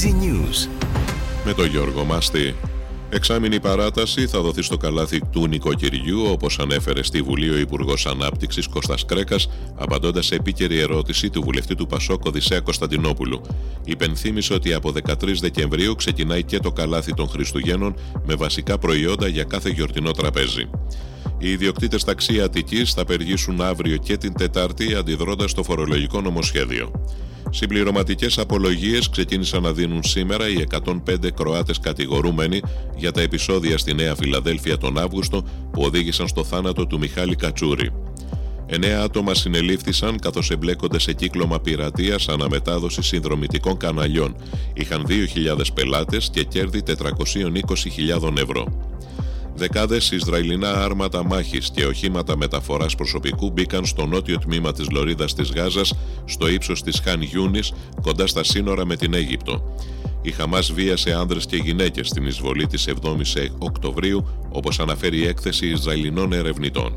Easy News. Με τον Γιώργο Μάστη. Εξάμεινη παράταση θα δοθεί στο καλάθι του νοικοκυριού, όπως ανέφερε στη Βουλή ο Υπουργός Ανάπτυξης Κώστας Κρέκας, απαντώντας σε επίκαιρη ερώτηση του βουλευτή του Πασόκ Οδυσσέα Κωνσταντινόπουλου. Υπενθύμησε ότι από 13 Δεκεμβρίου ξεκινάει και το καλάθι των Χριστουγέννων με βασικά προϊόντα για κάθε γιορτινό τραπέζι. Οι ιδιοκτήτες ταξί Αττικής θα περγήσουν αύριο και την Τετάρτη αντιδρώντας στο φορολογικό νομοσχέδιο. Συμπληρωματικές απολογίες ξεκίνησαν να δίνουν σήμερα οι 105 Κροάτες κατηγορούμενοι για τα επεισόδια στη Νέα Φιλαδέλφια τον Αύγουστο που οδήγησαν στο θάνατο του Μιχάλη Κατσούρη. Εννέα άτομα συνελήφθησαν καθώς εμπλέκονται σε κύκλωμα πειρατείας αναμετάδοσης συνδρομητικών καναλιών. Είχαν 2.000 πελάτες και κέρδη 420.000 ευρώ. Δεκάδες Ισραηλινά άρματα μάχης και οχήματα μεταφοράς προσωπικού μπήκαν στο νότιο τμήμα της Λωρίδας της Γάζας, στο ύψος της Χαν Γιούνης, κοντά στα σύνορα με την Αίγυπτο. Η Χαμάς βίασε άνδρες και γυναίκες στην εισβολή της 7η Οκτωβρίου, όπως αναφέρει η έκθεση Ισραηλινών ερευνητών.